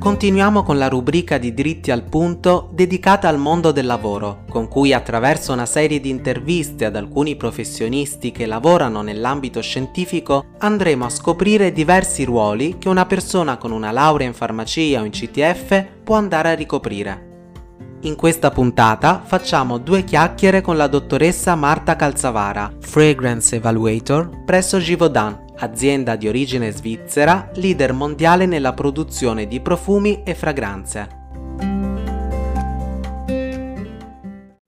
Continuiamo con la rubrica di dritti al punto dedicata al mondo del lavoro, con cui attraverso una serie di interviste ad alcuni professionisti che lavorano nell'ambito scientifico andremo a scoprire diversi ruoli che una persona con una laurea in farmacia o in CTF può andare a ricoprire. In questa puntata facciamo due chiacchiere con la dottoressa Marta Calzavara, Fragrance Evaluator presso Givaudan, azienda di origine svizzera, leader mondiale nella produzione di profumi e fragranze.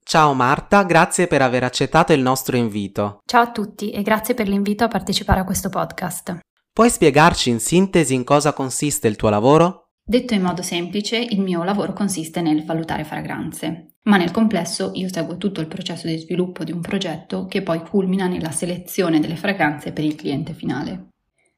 Ciao Marta, grazie per aver accettato il nostro invito. Ciao a tutti e grazie per l'invito a partecipare a questo podcast. Puoi spiegarci in sintesi in cosa consiste il tuo lavoro? Detto in modo semplice, il mio lavoro consiste nel valutare fragranze, ma nel complesso io seguo tutto il processo di sviluppo di un progetto che poi culmina nella selezione delle fragranze per il cliente finale.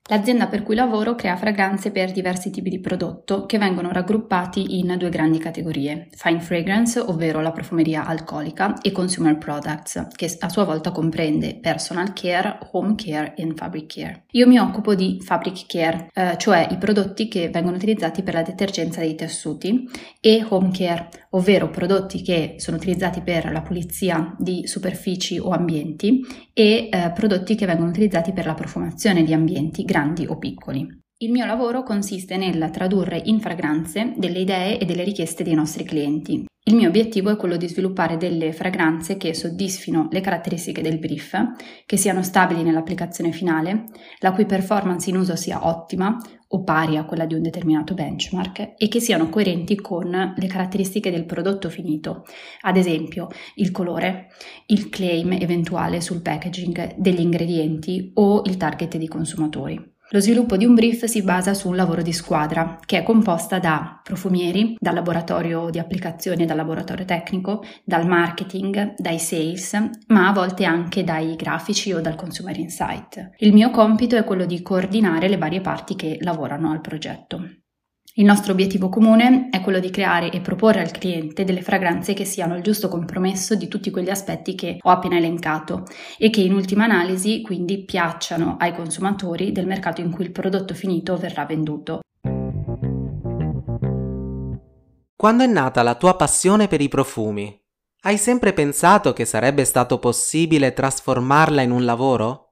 L'azienda per cui lavoro crea fragranze per diversi tipi di prodotto che vengono raggruppati in due grandi categorie, fine fragrance, ovvero la profumeria alcolica, e consumer products, che a sua volta comprende personal care, home care e fabric care. Io mi occupo di fabric care, eh, cioè i prodotti che vengono utilizzati per la detergenza dei tessuti, e home care, ovvero prodotti che sono utilizzati per la pulizia di superfici o ambienti e eh, prodotti che vengono utilizzati per la profumazione di ambienti grandi o piccoli. Il mio lavoro consiste nel tradurre in fragranze delle idee e delle richieste dei nostri clienti. Il mio obiettivo è quello di sviluppare delle fragranze che soddisfino le caratteristiche del brief, che siano stabili nell'applicazione finale, la cui performance in uso sia ottima o pari a quella di un determinato benchmark e che siano coerenti con le caratteristiche del prodotto finito, ad esempio il colore, il claim eventuale sul packaging degli ingredienti o il target dei consumatori. Lo sviluppo di un brief si basa su un lavoro di squadra che è composta da profumieri, dal laboratorio di applicazione dal laboratorio tecnico, dal marketing, dai sales, ma a volte anche dai grafici o dal consumer insight. Il mio compito è quello di coordinare le varie parti che lavorano al progetto. Il nostro obiettivo comune è quello di creare e proporre al cliente delle fragranze che siano il giusto compromesso di tutti quegli aspetti che ho appena elencato e che in ultima analisi quindi piacciono ai consumatori del mercato in cui il prodotto finito verrà venduto. Quando è nata la tua passione per i profumi? Hai sempre pensato che sarebbe stato possibile trasformarla in un lavoro?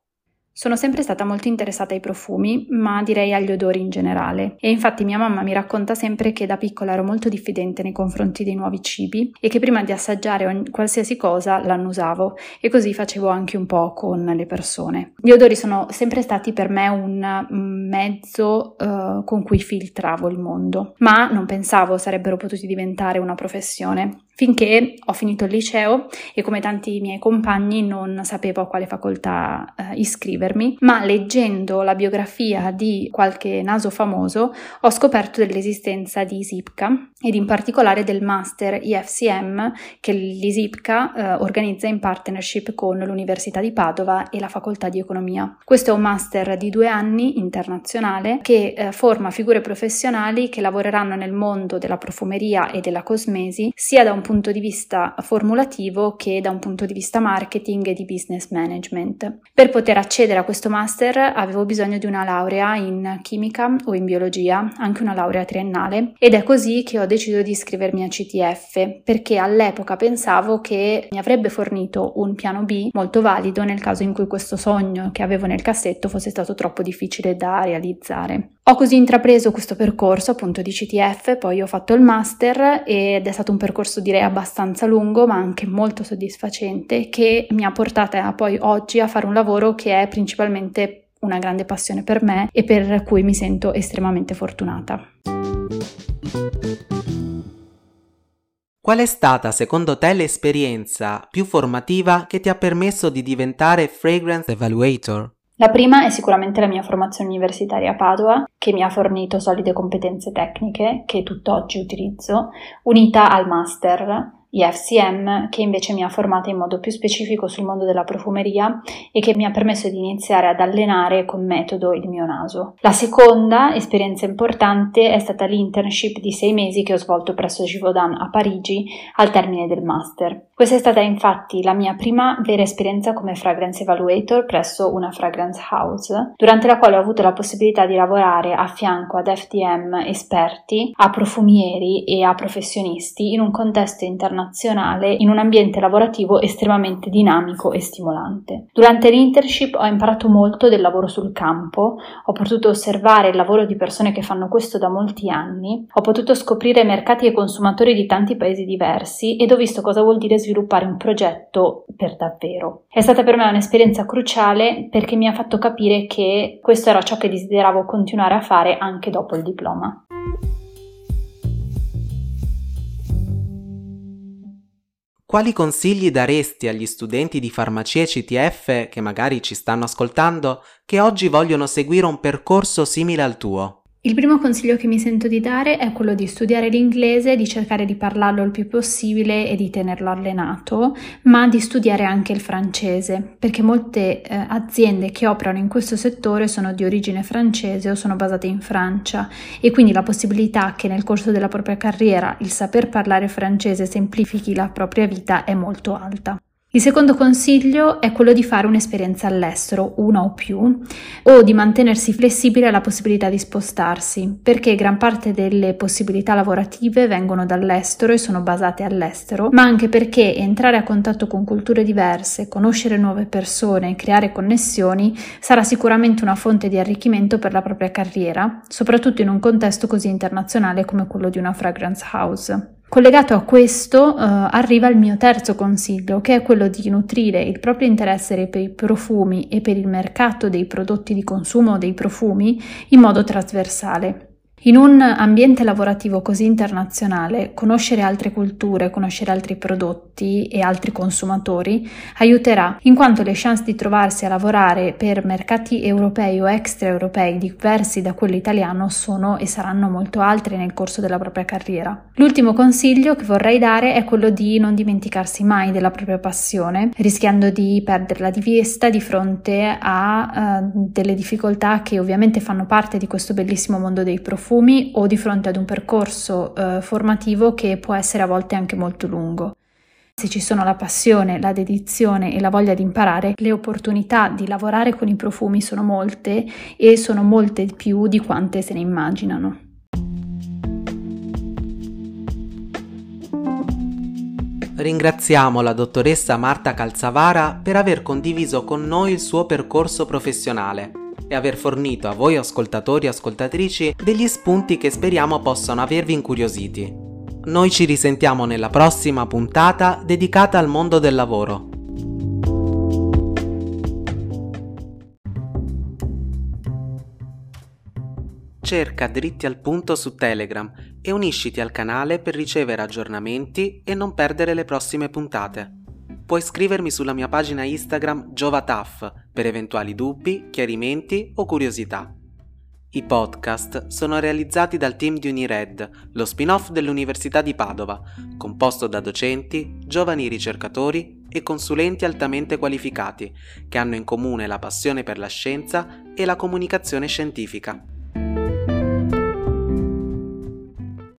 Sono sempre stata molto interessata ai profumi, ma direi agli odori in generale. E infatti mia mamma mi racconta sempre che da piccola ero molto diffidente nei confronti dei nuovi cibi e che prima di assaggiare ogni, qualsiasi cosa l'annusavo e così facevo anche un po' con le persone. Gli odori sono sempre stati per me un mezzo uh, con cui filtravo il mondo, ma non pensavo sarebbero potuti diventare una professione finché ho finito il liceo e come tanti miei compagni non sapevo a quale facoltà eh, iscrivermi, ma leggendo la biografia di qualche naso famoso ho scoperto dell'esistenza di ISIPCA ed in particolare del master IFCM che l'ISIPCA eh, organizza in partnership con l'Università di Padova e la Facoltà di Economia. Questo è un master di due anni internazionale che eh, forma figure professionali che lavoreranno nel mondo della profumeria e della cosmesi sia da un punto di vista formulativo che da un punto di vista marketing e di business management. Per poter accedere a questo master avevo bisogno di una laurea in chimica o in biologia, anche una laurea triennale, ed è così che ho deciso di iscrivermi a CTF perché all'epoca pensavo che mi avrebbe fornito un piano B molto valido nel caso in cui questo sogno che avevo nel cassetto fosse stato troppo difficile da realizzare. Ho così intrapreso questo percorso appunto di CTF, poi ho fatto il master ed è stato un percorso direi abbastanza lungo ma anche molto soddisfacente che mi ha portata poi oggi a fare un lavoro che è principalmente una grande passione per me e per cui mi sento estremamente fortunata. Qual è stata secondo te l'esperienza più formativa che ti ha permesso di diventare Fragrance Evaluator? La prima è sicuramente la mia formazione universitaria a Padova, che mi ha fornito solide competenze tecniche che tutt'oggi utilizzo, unita al master IFCM, che invece mi ha formata in modo più specifico sul mondo della profumeria e che mi ha permesso di iniziare ad allenare con metodo il mio naso. La seconda esperienza importante è stata l'internship di sei mesi che ho svolto presso Givaudan a Parigi al termine del master. Questa è stata infatti la mia prima vera esperienza come fragrance evaluator presso una fragrance house, durante la quale ho avuto la possibilità di lavorare a fianco ad FDM esperti, a profumieri e a professionisti in un contesto internazionale, in un ambiente lavorativo estremamente dinamico e stimolante. Durante l'internship ho imparato molto del lavoro sul campo, ho potuto osservare il lavoro di persone che fanno questo da molti anni, ho potuto scoprire mercati e consumatori di tanti paesi diversi ed ho visto cosa vuol dire sviluppare un progetto per davvero. È stata per me un'esperienza cruciale perché mi ha fatto capire che questo era ciò che desideravo continuare a fare anche dopo il diploma. Quali consigli daresti agli studenti di farmacia CTF che magari ci stanno ascoltando che oggi vogliono seguire un percorso simile al tuo? Il primo consiglio che mi sento di dare è quello di studiare l'inglese, di cercare di parlarlo il più possibile e di tenerlo allenato, ma di studiare anche il francese, perché molte eh, aziende che operano in questo settore sono di origine francese o sono basate in Francia e quindi la possibilità che nel corso della propria carriera il saper parlare francese semplifichi la propria vita è molto alta. Il secondo consiglio è quello di fare un'esperienza all'estero, una o più, o di mantenersi flessibile alla possibilità di spostarsi, perché gran parte delle possibilità lavorative vengono dall'estero e sono basate all'estero, ma anche perché entrare a contatto con culture diverse, conoscere nuove persone e creare connessioni sarà sicuramente una fonte di arricchimento per la propria carriera, soprattutto in un contesto così internazionale come quello di una fragrance house. Collegato a questo eh, arriva il mio terzo consiglio, che è quello di nutrire il proprio interesse per i profumi e per il mercato dei prodotti di consumo dei profumi in modo trasversale. In un ambiente lavorativo così internazionale, conoscere altre culture, conoscere altri prodotti e altri consumatori aiuterà, in quanto le chance di trovarsi a lavorare per mercati europei o extraeuropei diversi da quello italiano sono e saranno molto altre nel corso della propria carriera. L'ultimo consiglio che vorrei dare è quello di non dimenticarsi mai della propria passione, rischiando di perderla di vista di fronte a uh, delle difficoltà che ovviamente fanno parte di questo bellissimo mondo dei profumi profumi o di fronte ad un percorso eh, formativo che può essere a volte anche molto lungo. Se ci sono la passione, la dedizione e la voglia di imparare, le opportunità di lavorare con i profumi sono molte e sono molte più di quante se ne immaginano. Ringraziamo la dottoressa Marta Calzavara per aver condiviso con noi il suo percorso professionale e aver fornito a voi ascoltatori e ascoltatrici degli spunti che speriamo possano avervi incuriositi. Noi ci risentiamo nella prossima puntata dedicata al mondo del lavoro. Cerca dritti al punto su Telegram e unisciti al canale per ricevere aggiornamenti e non perdere le prossime puntate puoi scrivermi sulla mia pagina Instagram GiovaTaf per eventuali dubbi, chiarimenti o curiosità. I podcast sono realizzati dal team di Unired, lo spin-off dell'Università di Padova, composto da docenti, giovani ricercatori e consulenti altamente qualificati, che hanno in comune la passione per la scienza e la comunicazione scientifica.